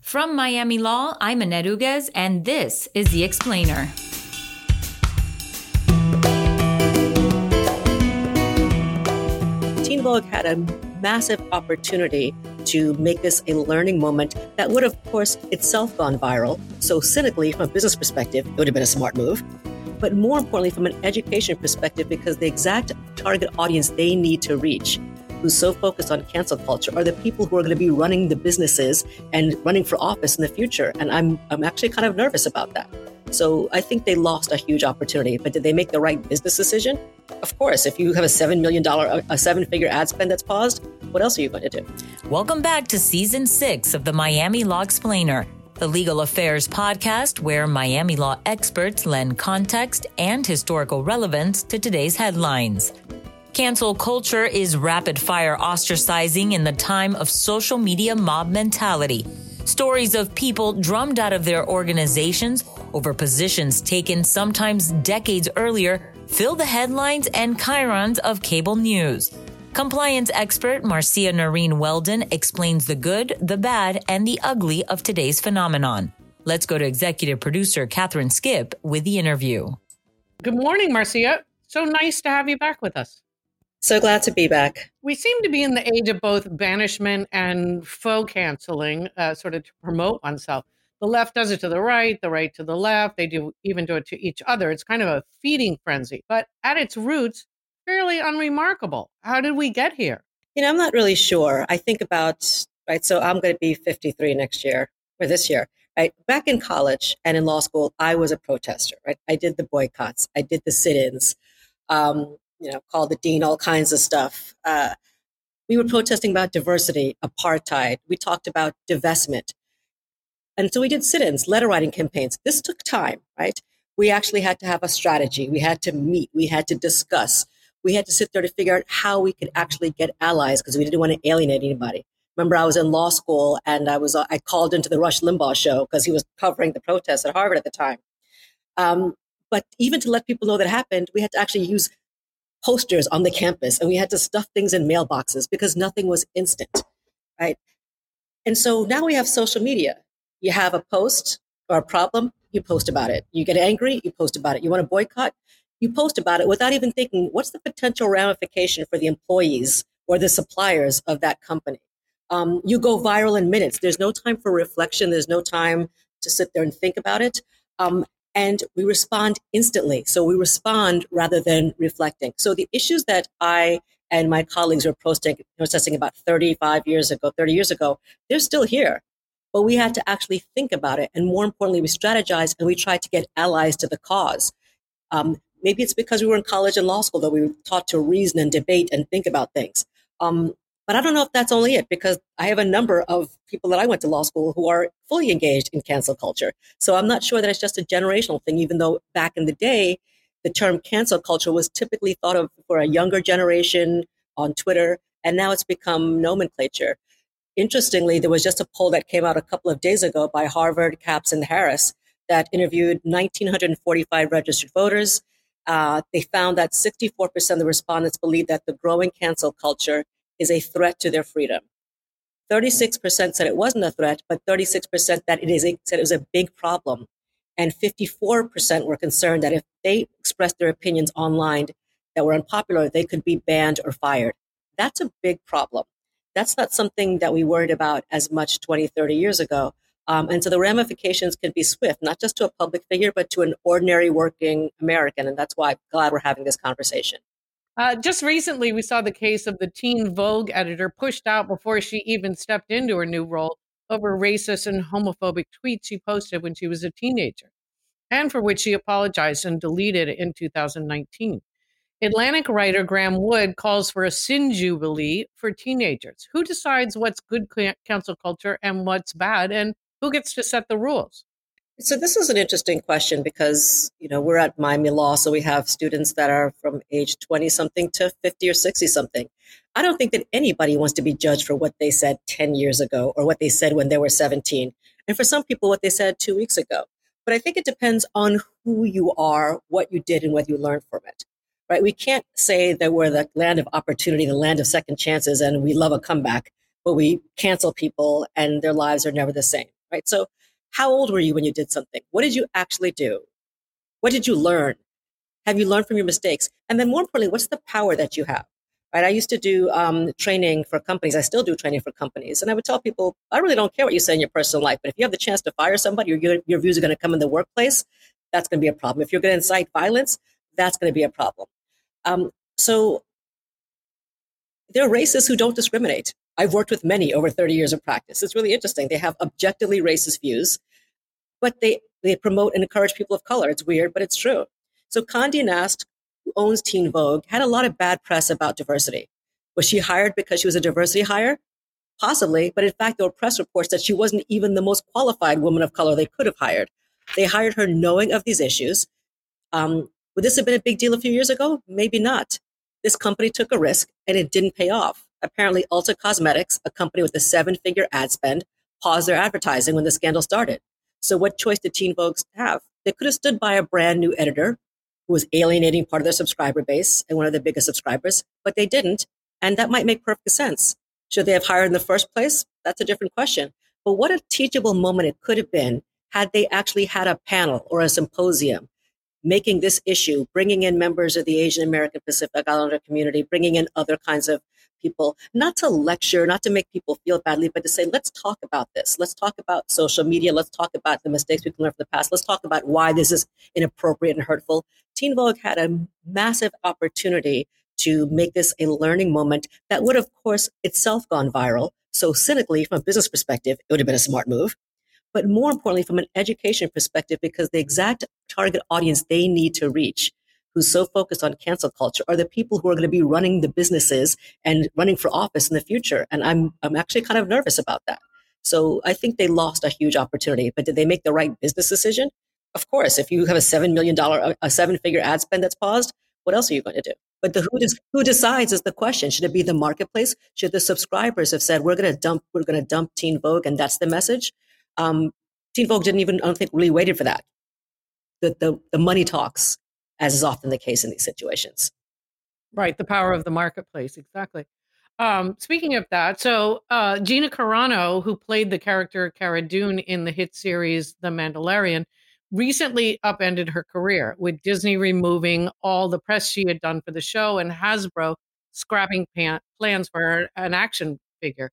From Miami Law, I'm Annette Uguez, and this is The Explainer. Teen Vogue had a massive opportunity to make this a learning moment that would, of course, itself gone viral. So, cynically, from a business perspective, it would have been a smart move. But more importantly, from an education perspective, because the exact target audience they need to reach who's so focused on cancel culture are the people who are going to be running the businesses and running for office in the future. And I'm, I'm actually kind of nervous about that. So I think they lost a huge opportunity. But did they make the right business decision? Of course. If you have a $7 million, a seven figure ad spend that's paused, what else are you going to do? Welcome back to season six of the Miami Law Explainer, the legal affairs podcast where Miami law experts lend context and historical relevance to today's headlines. Cancel culture is rapid fire ostracizing in the time of social media mob mentality. Stories of people drummed out of their organizations over positions taken sometimes decades earlier fill the headlines and chyrons of cable news. Compliance expert Marcia Narine Weldon explains the good, the bad, and the ugly of today's phenomenon. Let's go to executive producer Catherine Skipp with the interview. Good morning, Marcia. So nice to have you back with us. So glad to be back. We seem to be in the age of both banishment and faux canceling, uh, sort of to promote oneself. The left does it to the right, the right to the left. They do even do it to each other. It's kind of a feeding frenzy, but at its roots, fairly unremarkable. How did we get here? You know, I'm not really sure. I think about, right, so I'm going to be 53 next year or this year. Right? Back in college and in law school, I was a protester, right? I did the boycotts, I did the sit ins. Um, you know, called the dean all kinds of stuff. Uh, we were protesting about diversity, apartheid. We talked about divestment. And so we did sit ins, letter writing campaigns. This took time, right? We actually had to have a strategy. We had to meet. We had to discuss. We had to sit there to figure out how we could actually get allies because we didn't want to alienate anybody. Remember, I was in law school and I was uh, I called into the Rush Limbaugh show because he was covering the protests at Harvard at the time. Um, but even to let people know that happened, we had to actually use posters on the campus and we had to stuff things in mailboxes because nothing was instant, right? And so now we have social media. You have a post or a problem, you post about it. You get angry, you post about it. You want to boycott, you post about it without even thinking what's the potential ramification for the employees or the suppliers of that company. Um, you go viral in minutes. There's no time for reflection. There's no time to sit there and think about it. Um, and we respond instantly. So we respond rather than reflecting. So the issues that I and my colleagues were posting protesting about 35 years ago, 30 years ago, they're still here. But we had to actually think about it. And more importantly, we strategized and we tried to get allies to the cause. Um, maybe it's because we were in college and law school that we were taught to reason and debate and think about things. Um, but I don't know if that's only it because I have a number of people that I went to law school who are fully engaged in cancel culture. So I'm not sure that it's just a generational thing, even though back in the day, the term cancel culture was typically thought of for a younger generation on Twitter, and now it's become nomenclature. Interestingly, there was just a poll that came out a couple of days ago by Harvard, CAPS, and Harris that interviewed 1,945 registered voters. Uh, they found that 64% of the respondents believe that the growing cancel culture is a threat to their freedom. 36% said it wasn't a threat, but 36% that it is a, said it was a big problem. And 54% were concerned that if they expressed their opinions online that were unpopular, they could be banned or fired. That's a big problem. That's not something that we worried about as much 20, 30 years ago. Um, and so the ramifications can be swift, not just to a public figure, but to an ordinary working American. And that's why I'm glad we're having this conversation. Uh, just recently, we saw the case of the Teen Vogue editor pushed out before she even stepped into her new role over racist and homophobic tweets she posted when she was a teenager, and for which she apologized and deleted in 2019. Atlantic writer Graeme Wood calls for a sin jubilee for teenagers. Who decides what's good cancel culture and what's bad, and who gets to set the rules? So this is an interesting question because, you know, we're at Miami Law, so we have students that are from age 20 something to 50 or 60 something. I don't think that anybody wants to be judged for what they said 10 years ago or what they said when they were 17. And for some people, what they said two weeks ago. But I think it depends on who you are, what you did, and what you learned from it. Right? We can't say that we're the land of opportunity, the land of second chances, and we love a comeback, but we cancel people and their lives are never the same right? So, how old were you when you did something? What did you actually do? What did you learn? Have you learned from your mistakes? And then, more importantly, what's the power that you have? Right? I used to do um, training for companies. I still do training for companies, and I would tell people, I really don't care what you say in your personal life, but if you have the chance to fire somebody, your, your views are going to come in the workplace, that's going to be a problem. If you're going to incite violence, that's going to be a problem. Um, so there are racists who don't discriminate. I've worked with many over 30 years of practice. It's really interesting. They have objectively racist views, but they, they promote and encourage people of color. It's weird, but it's true. So Condé Nast, who owns Teen Vogue, had a lot of bad press about diversity. Was she hired because she was a diversity hire? Possibly, but in fact, there were press reports that she wasn't even the most qualified woman of color they could have hired. They hired her knowing of these issues. Um, would this have been a big deal a few years ago? Maybe not. This company took a risk and it didn't pay off. Apparently, Ulta Cosmetics, a company with a seven figure ad spend, paused their advertising when the scandal started. So, what choice did Teen Vogue have? They could have stood by a brand new editor who was alienating part of their subscriber base and one of their biggest subscribers, but they didn't. And that might make perfect sense. Should they have hired in the first place? That's a different question. But what a teachable moment it could have been had they actually had a panel or a symposium making this issue, bringing in members of the Asian American Pacific Islander community, bringing in other kinds of people, not to lecture, not to make people feel badly, but to say, let's talk about this. Let's talk about social media. Let's talk about the mistakes we can learn from the past. Let's talk about why this is inappropriate and hurtful. Teen Vogue had a massive opportunity to make this a learning moment that would, of course, itself gone viral. So cynically, from a business perspective, it would have been a smart move but more importantly, from an education perspective, because the exact target audience they need to reach, who's so focused on cancel culture, are the people who are going to be running the businesses and running for office in the future. And I'm, I'm actually kind of nervous about that. So I think they lost a huge opportunity, but did they make the right business decision? Of course, if you have a $7 million, a seven figure ad spend that's paused, what else are you going to do? But the who, does, who decides is the question. Should it be the marketplace? Should the subscribers have said, we're going to dump, we're going to dump Teen Vogue and that's the message? Um, Teen Vogue didn't even, I don't think, really waited for that. The, the, the money talks, as is often the case in these situations. Right, the power of the marketplace, exactly. Um, speaking of that, so uh, Gina Carano, who played the character Cara Dune in the hit series The Mandalorian, recently upended her career with Disney removing all the press she had done for the show and Hasbro scrapping pan- plans for an action figure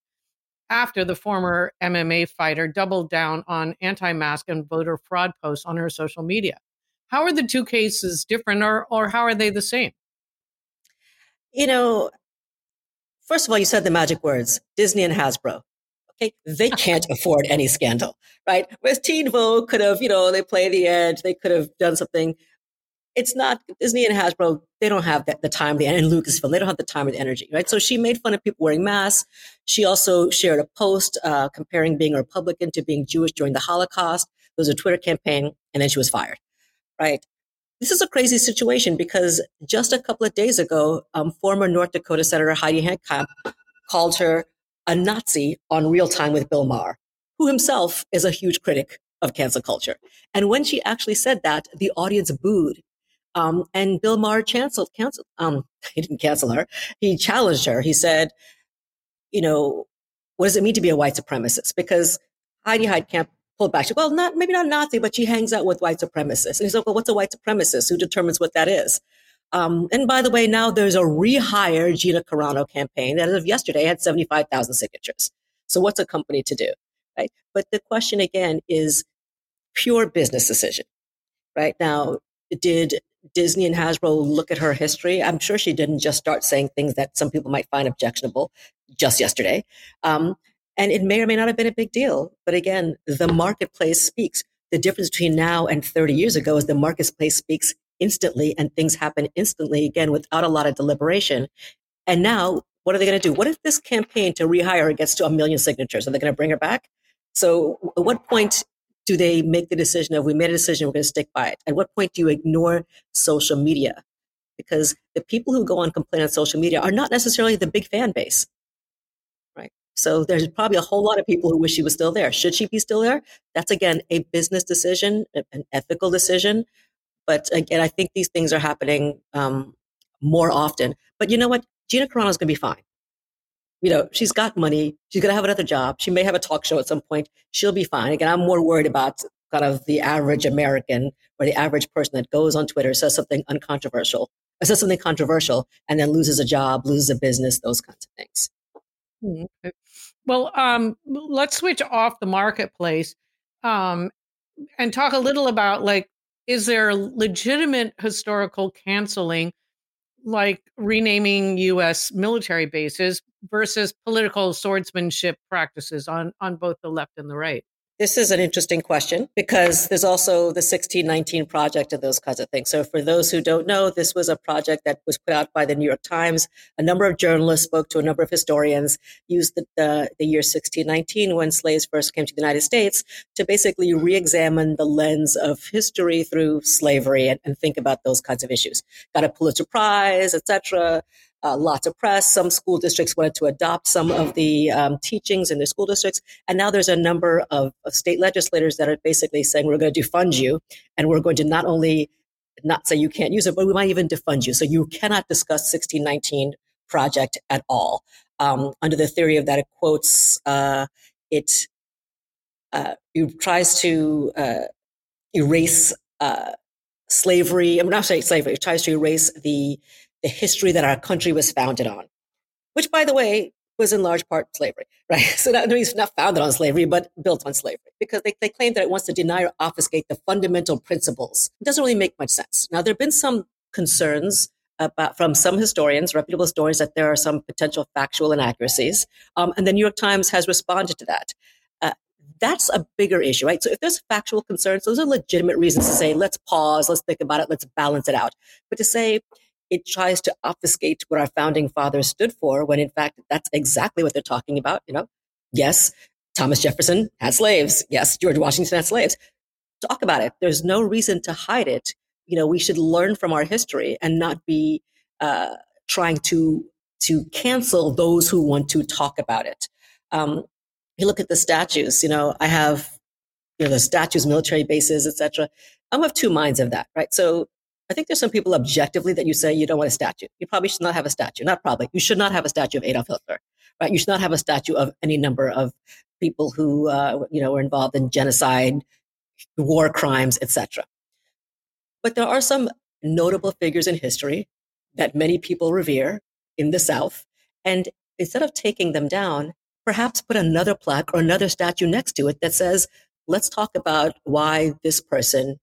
after the former MMA fighter doubled down on anti mask and voter fraud posts on her social media. How are the two cases different or, or how are they the same? You know, first of all, you said the magic words Disney and Hasbro. Okay, they can't afford any scandal, right? Whereas Teen Vogue could have, you know, they play the edge, they could have done something it's not Disney and Hasbro. They don't have the, the time, the, and Lucasfilm, they don't have the time or the energy, right? So she made fun of people wearing masks. She also shared a post uh, comparing being a Republican to being Jewish during the Holocaust. There was a Twitter campaign, and then she was fired, right? This is a crazy situation because just a couple of days ago, um, former North Dakota Senator Heidi Heitkamp called her a Nazi on Real Time with Bill Maher, who himself is a huge critic of cancel culture. And when she actually said that, the audience booed um, and Bill Maher canceled, canceled, um, he didn't cancel her. He challenged her. He said, you know, what does it mean to be a white supremacist? Because Heidi Heitkamp pulled back. She well, not, maybe not Nazi, but she hangs out with white supremacists. And he's like, well, what's a white supremacist? Who determines what that is? Um, and by the way, now there's a rehire Gina Carano campaign that as of yesterday had 75,000 signatures. So what's a company to do? Right. But the question again is pure business decision. Right now, did Disney and Hasbro look at her history. I'm sure she didn't just start saying things that some people might find objectionable just yesterday. Um, and it may or may not have been a big deal. But again, the marketplace speaks. The difference between now and 30 years ago is the marketplace speaks instantly and things happen instantly again without a lot of deliberation. And now, what are they going to do? What if this campaign to rehire gets to a million signatures? Are they going to bring her back? So, at what point do they make the decision of we made a decision, we're going to stick by it? At what point do you ignore social media? Because the people who go on complain on social media are not necessarily the big fan base? So there's probably a whole lot of people who wish she was still there. Should she be still there? That's again a business decision, an ethical decision. But again, I think these things are happening um, more often. But you know what? Gina Carano is going to be fine. You know, she's got money. She's going to have another job. She may have a talk show at some point. She'll be fine. Again, I'm more worried about kind of the average American or the average person that goes on Twitter, says something uncontroversial, says something controversial, and then loses a job, loses a business, those kinds of things. Hmm. Well, um, let's switch off the marketplace um, and talk a little about like, is there legitimate historical canceling, like renaming U.S. military bases versus political swordsmanship practices on on both the left and the right? This is an interesting question because there's also the 1619 project and those kinds of things. So, for those who don't know, this was a project that was put out by the New York Times. A number of journalists spoke to a number of historians, used the, the, the year 1619 when slaves first came to the United States to basically re examine the lens of history through slavery and, and think about those kinds of issues. Got a Pulitzer Prize, etc uh, lots of press. Some school districts wanted to adopt some of the um, teachings in their school districts. And now there's a number of, of state legislators that are basically saying, we're going to defund you. And we're going to not only not say you can't use it, but we might even defund you. So you cannot discuss 1619 project at all. Um, under the theory of that, it quotes, uh, it, uh, it tries to uh, erase uh, slavery. I'm not saying slavery. It tries to erase the the history that our country was founded on, which, by the way, was in large part slavery, right? So that means not founded on slavery, but built on slavery because they, they claim that it wants to deny or obfuscate the fundamental principles. It doesn't really make much sense. Now, there have been some concerns about from some historians, reputable historians, that there are some potential factual inaccuracies. Um, and the New York Times has responded to that. Uh, that's a bigger issue, right? So if there's factual concerns, those are legitimate reasons to say, let's pause, let's think about it, let's balance it out. But to say, it tries to obfuscate what our founding fathers stood for when in fact that's exactly what they're talking about. You know, yes, Thomas Jefferson had slaves. Yes, George Washington had slaves. Talk about it. There's no reason to hide it. You know, we should learn from our history and not be uh, trying to to cancel those who want to talk about it. Um, you look at the statues. You know, I have you know the statues, military bases, etc. I'm of two minds of that, right? So I think there's some people objectively that you say you don't want a statue. You probably should not have a statue. Not probably. You should not have a statue of Adolf Hitler, right? You should not have a statue of any number of people who, uh, you know, were involved in genocide, war crimes, etc. But there are some notable figures in history that many people revere in the South. And instead of taking them down, perhaps put another plaque or another statue next to it that says, let's talk about why this person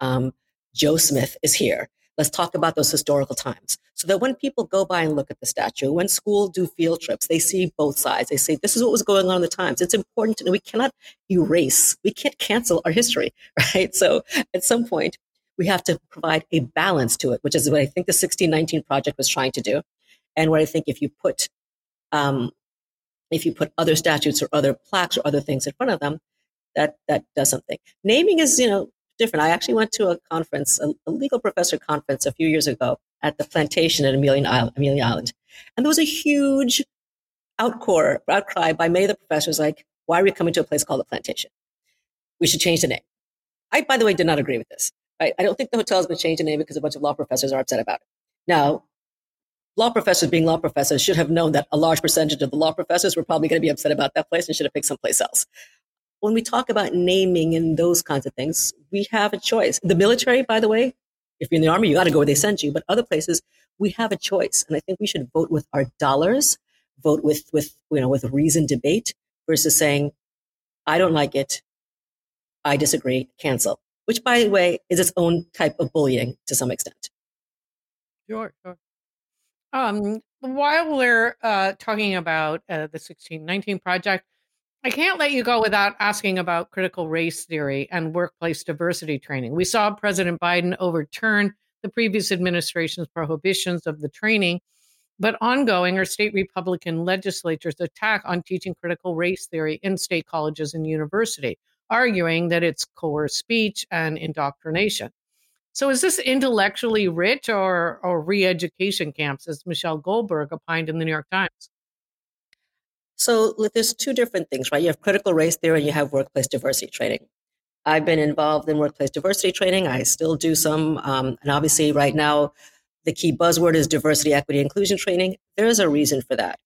um, Joe Smith is here. Let's talk about those historical times. So that when people go by and look at the statue, when school do field trips, they see both sides. They say, this is what was going on in the times. It's important to know we cannot erase, we can't cancel our history, right? So at some point, we have to provide a balance to it, which is what I think the 1619 project was trying to do. And what I think if you put, um, if you put other statutes or other plaques or other things in front of them, that that does something. Naming is, you know, different. I actually went to a conference, a, a legal professor conference a few years ago at the plantation at Amelia Island, Amelia Island. And there was a huge outcry, outcry by many of the professors like, why are we coming to a place called the plantation? We should change the name. I, by the way, did not agree with this. Right? I don't think the hotel has been changed the name because a bunch of law professors are upset about it. Now, law professors being law professors should have known that a large percentage of the law professors were probably going to be upset about that place and should have picked someplace else when we talk about naming and those kinds of things, we have a choice. The military, by the way, if you're in the army, you got to go where they send you. But other places, we have a choice, and I think we should vote with our dollars, vote with with you know with reasoned debate versus saying, "I don't like it, I disagree, cancel." Which, by the way, is its own type of bullying to some extent. Sure, sure. Um, while we're uh, talking about uh, the 1619 project, I can't let you go without asking about critical race theory and workplace diversity training. We saw President Biden overturn the previous administration's prohibitions of the training, but ongoing are state Republican legislatures' attack on teaching critical race theory in state colleges and university, arguing that it's coerced speech and indoctrination. So is this intellectually rich or, or re-education camps, as Michelle Goldberg opined in the New York Times? So there's two different things, right? You have critical race theory and you have workplace diversity training. I've been involved in workplace diversity training. I still do some. Um, and obviously, right now, the key buzzword is diversity, equity, inclusion training. There is a reason for that.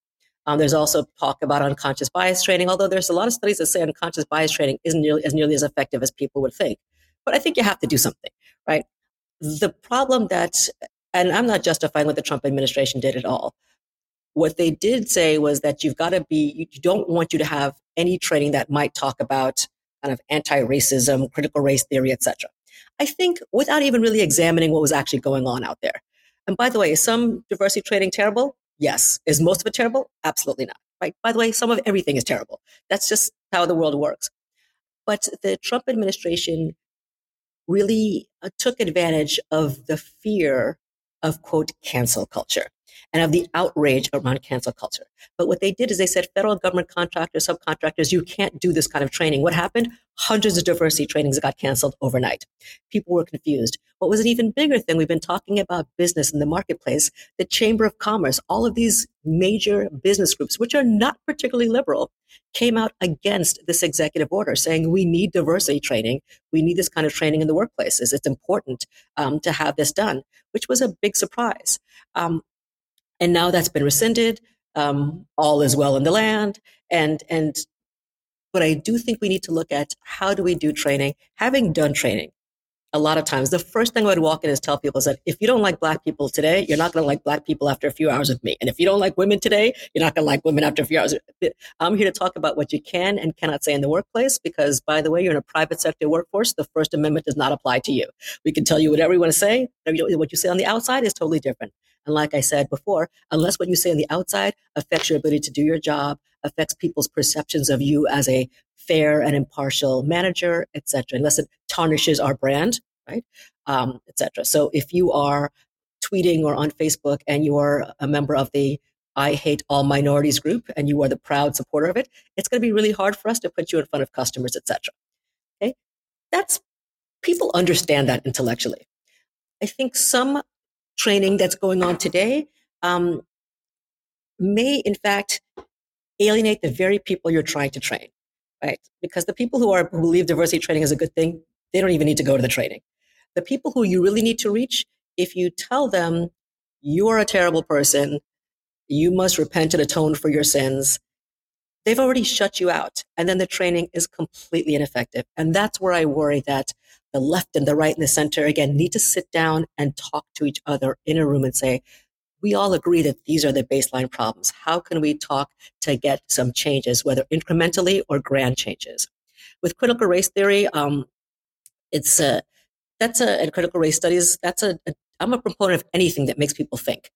Um, there's also talk about unconscious bias training, although there's a lot of studies that say unconscious bias training isn't nearly as nearly as effective as people would think. But I think you have to do something, right? The problem that, and I'm not justifying what the Trump administration did at all. What they did say was that you've got to be, you don't want you to have any training that might talk about kind of anti-racism, critical race theory, etc. I think without even really examining what was actually going on out there. And by the way, is some diversity training terrible? Yes. Is most of it terrible? Absolutely not. Right. By the way, some of everything is terrible. That's just how the world works. But the Trump administration really uh, took advantage of the fear of quote cancel culture and of the outrage around cancel culture. But what they did is they said, federal government contractors, subcontractors, you can't do this kind of training. What happened? Hundreds of diversity trainings got canceled overnight. People were confused. What was an even bigger thing? We've been talking about business in the marketplace, the Chamber of Commerce, all of these major business groups, which are not particularly liberal, came out against this executive order saying we need diversity training. We need this kind of training in the workplaces. It's important um, to have this done, which was a big surprise. Um, and now that's been rescinded. Um, all is well in the land. And, and, but I do think we need to look at how do we do training? Having done training, a lot of times, the first thing I would walk in is tell people is that if you don't like black people today, you're not going to like black people after a few hours with me. And if you don't like women today, you're not going to like women after a few hours. I'm here to talk about what you can and cannot say in the workplace because, by the way, you're in a private sector workforce. The First Amendment does not apply to you. We can tell you whatever we want to say. What you say on the outside is totally different. And like I said before, unless what you say on the outside affects your ability to do your job, affects people's perceptions of you as a fair and impartial manager, etc., unless it tarnishes our brand, right, um, etc. So if you are tweeting or on Facebook and you are a member of the I hate all minorities group and you are the proud supporter of it, it's going to be really hard for us to put you in front of customers, etc. Okay, that's people understand that intellectually. I think some training that's going on today um, may, in fact, alienate the very people you're trying to train, right? Because the people who are who believe diversity training is a good thing, they don't even need to go to the training. The people who you really need to reach, if you tell them you are a terrible person, you must repent and atone for your sins, they've already shut you out. And then the training is completely ineffective. And that's where I worry that the left and the right and the center, again, need to sit down and talk to each other in a room and say, we all agree that these are the baseline problems. How can we talk to get some changes, whether incrementally or grand changes? With critical race theory, um, it's a, that's a, and critical race studies, that's a, a, I'm a proponent of anything that makes people think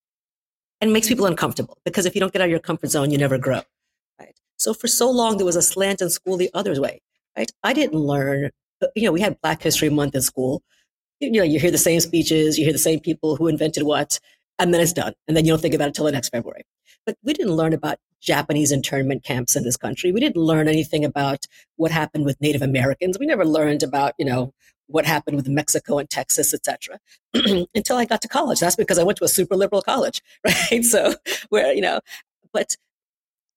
and makes people uncomfortable because if you don't get out of your comfort zone, you never grow. Right. So for so long, there was a slant in school the other way. Right. I didn't learn you know, we had Black History Month in school. You know, you hear the same speeches, you hear the same people who invented what, and then it's done. And then you don't think about it until the next February. But we didn't learn about Japanese internment camps in this country. We didn't learn anything about what happened with Native Americans. We never learned about, you know, what happened with Mexico and Texas, etc. until I got to college. That's because I went to a super liberal college, right? So where, you know, but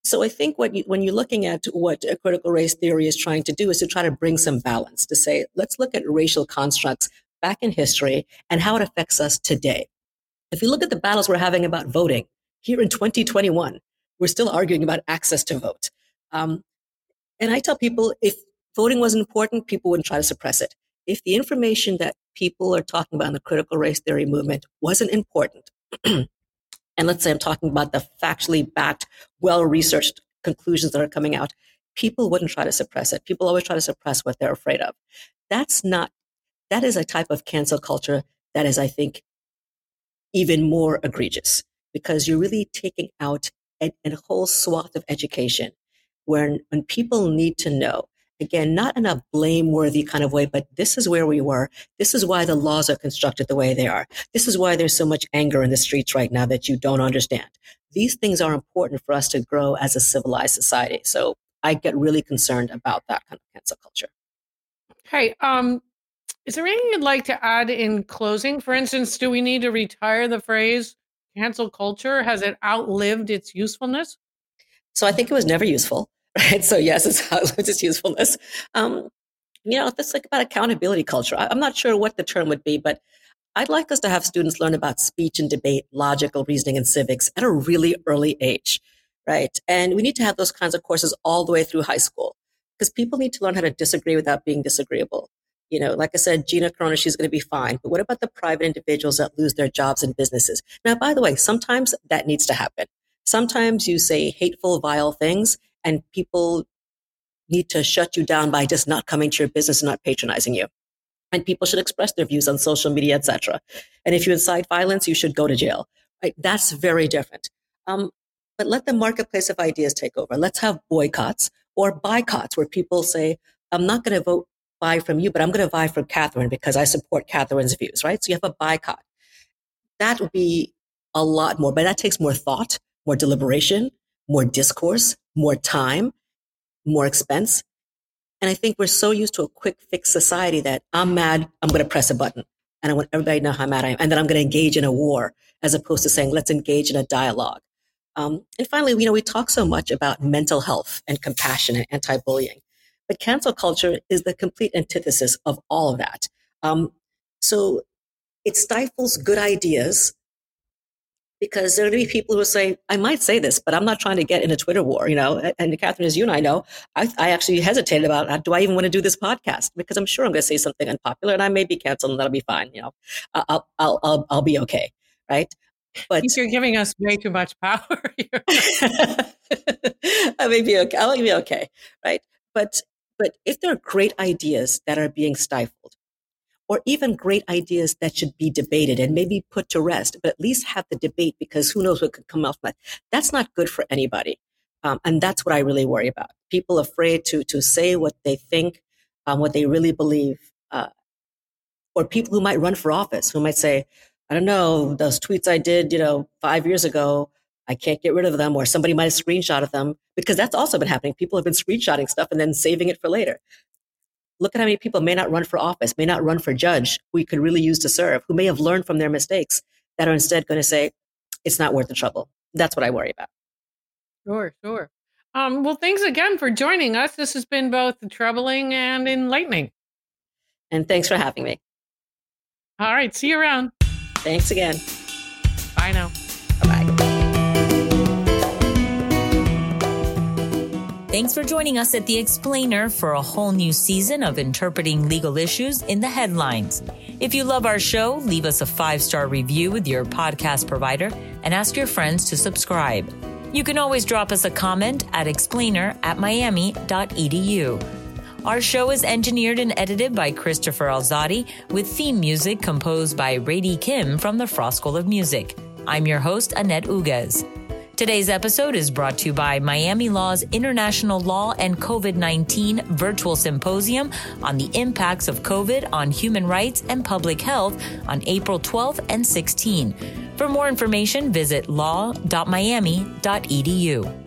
so I think what you, when you're looking at what critical race theory is trying to do is to try to bring some balance to say, let's look at racial constructs back in history and how it affects us today. If you look at the battles we're having about voting here in 2021, we're still arguing about access to vote. Um, and I tell people if voting wasn't important, people wouldn't try to suppress it. If the information that people are talking about in the critical race theory movement wasn't important, and let's say I'm talking about the factually backed, well researched conclusions that are coming out, people wouldn't try to suppress it. People always try to suppress what they're afraid of. That's not, that is a type of cancel culture that is, I think, even more egregious because you're really taking out a, a whole swath of education where when people need to know again, not in a blameworthy kind of way, but this is where we were. This is why the laws are constructed the way they are. This is why there's so much anger in the streets right now that you don't understand. These things are important for us to grow as a civilized society. So I get really concerned about that kind of cancel culture. Hey, um, is there anything you'd like to add in closing? For instance, do we need to retire the phrase cancel culture? Has it outlived its usefulness? So I think it was never useful. Right? So yes, it's its usefulness. Um, you know, it's like about accountability culture. I'm not sure what the term would be, but I'd like us to have students learn about speech and debate, logical reasoning, and civics at a really early age. right? And we need to have those kinds of courses all the way through high school because people need to learn how to disagree without being disagreeable. You know, like I said, Gina Carano, she's going to be fine. But what about the private individuals that lose their jobs and businesses? Now, by the way, sometimes that needs to happen. Sometimes you say hateful, vile things and people need to shut you down by just not coming to your business and not patronizing you. And people should express their views on social media, etc. And if you incite violence, you should go to jail. Right? That's very different. Um, but let the marketplace of ideas take over. Let's have boycotts or boycotts where people say, I'm not going to vote buy from you, but I'm going to buy from Catherine because I support Catherine's views, right? So you have a boycott. That would be a lot more, but that takes more thought, more deliberation, more discourse, more time, more expense. And I think we're so used to a quick fix society that I'm mad, I'm going to press a button. And I want everybody to know how mad I am. And then I'm going to engage in a war as opposed to saying, let's engage in a dialogue. Um, and finally, you know, we talk so much about mental health and compassion and anti-bullying, but cancel culture is the complete antithesis of all of that. Um, so it stifles good ideas because there are going to be people who will say, I might say this, but I'm not trying to get in a Twitter war, you know. And Catherine, as you and I know, I, I actually hesitated about do I even want to do this podcast because I'm sure I'm going to say something unpopular and I may be canceled and that'll be fine, you know. I'll I'll I'll, I'll be okay, right? But you're giving us way too much power. I may be okay. I'll be okay, right? But but if there are great ideas that are being stifled, or even great ideas that should be debated and maybe put to rest, but at least have the debate because who knows what could come out that. That's not good for anybody. Um, and that's what I really worry about. People afraid to, to say what they think, um, what they really believe, uh, or people who might run for office who might say, I don't know, those tweets I did, you know, five years ago, I can't get rid of them, or somebody might have screenshotted them because that's also been happening. People have been screenshotting stuff and then saving it for later. Look at how many people may not run for office, may not run for judge, who we could really use to serve, who may have learned from their mistakes that are instead going to say, it's not worth the trouble. That's what I worry about. Sure, sure. Um, well, thanks again for joining us. This has been both troubling and enlightening. And thanks for having me. All right. See you around. Thanks again. Bye now. Thanks for joining us at The Explainer for a whole new season of interpreting legal issues in the headlines. If you love our show, leave us a five star review with your podcast provider and ask your friends to subscribe. You can always drop us a comment at explainer at miami.edu. Our show is engineered and edited by Christopher Alzadi with theme music composed by Rady Kim from the Frost School of Music. I'm your host, Annette Uguez. Today's episode is brought to you by Miami Law's International Law and COVID 19 virtual symposium on the impacts of COVID on human rights and public health on April 12th and 16. For more information, visit law.miami.edu.